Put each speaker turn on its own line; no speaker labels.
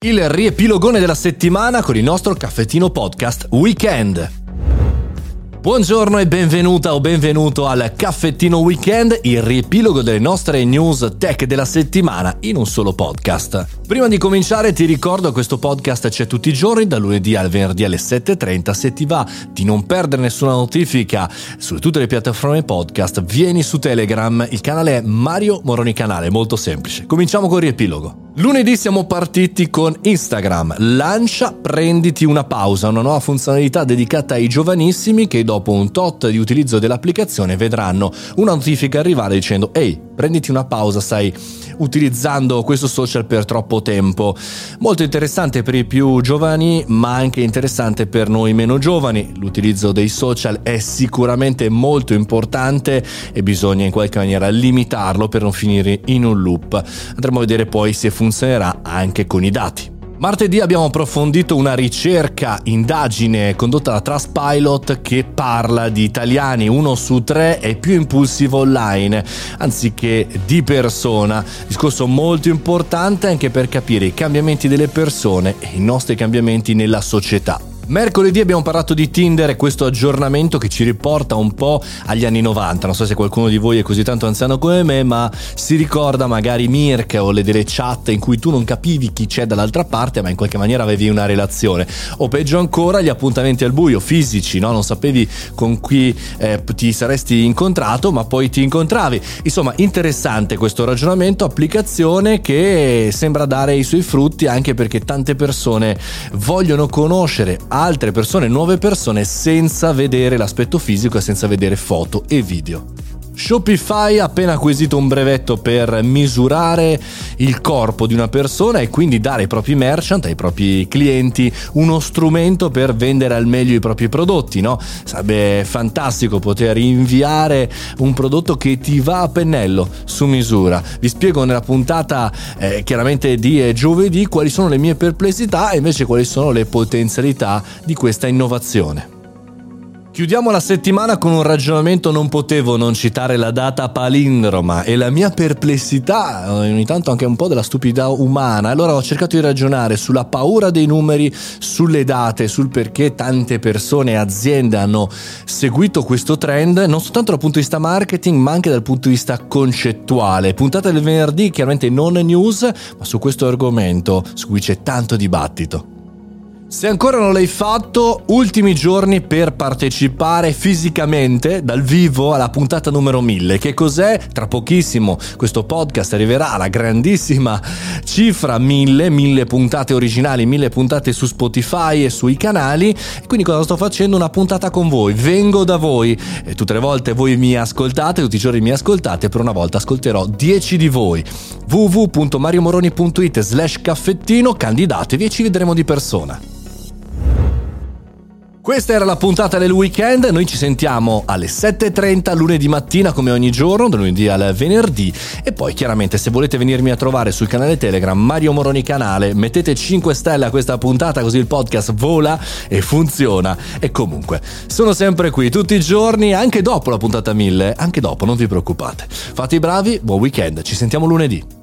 Il riepilogone della settimana con il nostro caffettino podcast Weekend. Buongiorno e benvenuta o benvenuto al Caffettino Weekend, il riepilogo delle nostre news tech della settimana in un solo podcast. Prima di cominciare ti ricordo che questo podcast c'è tutti i giorni, da lunedì al venerdì alle 7.30. Se ti va di non perdere nessuna notifica su tutte le piattaforme podcast, vieni su Telegram, il canale è Mario Moroni Canale, molto semplice. Cominciamo con il riepilogo. Lunedì siamo partiti con Instagram. Lancia Prenditi una pausa, una nuova funzionalità dedicata ai giovanissimi che dopo un tot di utilizzo dell'applicazione vedranno una notifica arrivare dicendo ehi, prenditi una pausa, stai utilizzando questo social per troppo tempo. Molto interessante per i più giovani, ma anche interessante per noi meno giovani. L'utilizzo dei social è sicuramente molto importante e bisogna in qualche maniera limitarlo per non finire in un loop. Andremo a vedere poi se funzionerà anche con i dati. Martedì abbiamo approfondito una ricerca, indagine condotta da Trustpilot che parla di italiani, uno su tre è più impulsivo online anziché di persona. Discorso molto importante anche per capire i cambiamenti delle persone e i nostri cambiamenti nella società. Mercoledì abbiamo parlato di Tinder e questo aggiornamento che ci riporta un po' agli anni 90. Non so se qualcuno di voi è così tanto anziano come me, ma si ricorda magari Mirk o le delle chat in cui tu non capivi chi c'è dall'altra parte, ma in qualche maniera avevi una relazione. O peggio ancora, gli appuntamenti al buio, fisici, no? Non sapevi con chi eh, ti saresti incontrato, ma poi ti incontravi. Insomma, interessante questo ragionamento, applicazione che sembra dare i suoi frutti anche perché tante persone vogliono conoscere altre persone, nuove persone, senza vedere l'aspetto fisico e senza vedere foto e video. Shopify ha appena acquisito un brevetto per misurare il corpo di una persona e quindi dare ai propri merchant, ai propri clienti, uno strumento per vendere al meglio i propri prodotti. No? Sarebbe fantastico poter inviare un prodotto che ti va a pennello su misura. Vi spiego nella puntata eh, chiaramente di eh, giovedì quali sono le mie perplessità e invece quali sono le potenzialità di questa innovazione. Chiudiamo la settimana con un ragionamento, non potevo non citare la data palindroma e la mia perplessità, eh, ogni tanto anche un po' della stupidità umana. Allora ho cercato di ragionare sulla paura dei numeri, sulle date, sul perché tante persone e aziende hanno seguito questo trend, non soltanto dal punto di vista marketing, ma anche dal punto di vista concettuale. Puntata del venerdì, chiaramente non news, ma su questo argomento su cui c'è tanto dibattito. Se ancora non l'hai fatto, ultimi giorni per partecipare fisicamente dal vivo alla puntata numero 1000. Che cos'è? Tra pochissimo questo podcast arriverà alla grandissima cifra 1000, 1000 puntate originali, 1000 puntate su Spotify e sui canali. E quindi cosa sto facendo? Una puntata con voi. Vengo da voi. E tutte le volte voi mi ascoltate, tutti i giorni mi ascoltate, per una volta ascolterò 10 di voi. www.mariomoroni.it slash caffettino, candidatevi e ci vedremo di persona. Questa era la puntata del weekend, noi ci sentiamo alle 7.30 lunedì mattina come ogni giorno, da lunedì al venerdì e poi chiaramente se volete venirmi a trovare sul canale Telegram Mario Moroni Canale mettete 5 stelle a questa puntata così il podcast vola e funziona e comunque sono sempre qui tutti i giorni anche dopo la puntata 1000, anche dopo non vi preoccupate. Fate i bravi, buon weekend, ci sentiamo lunedì.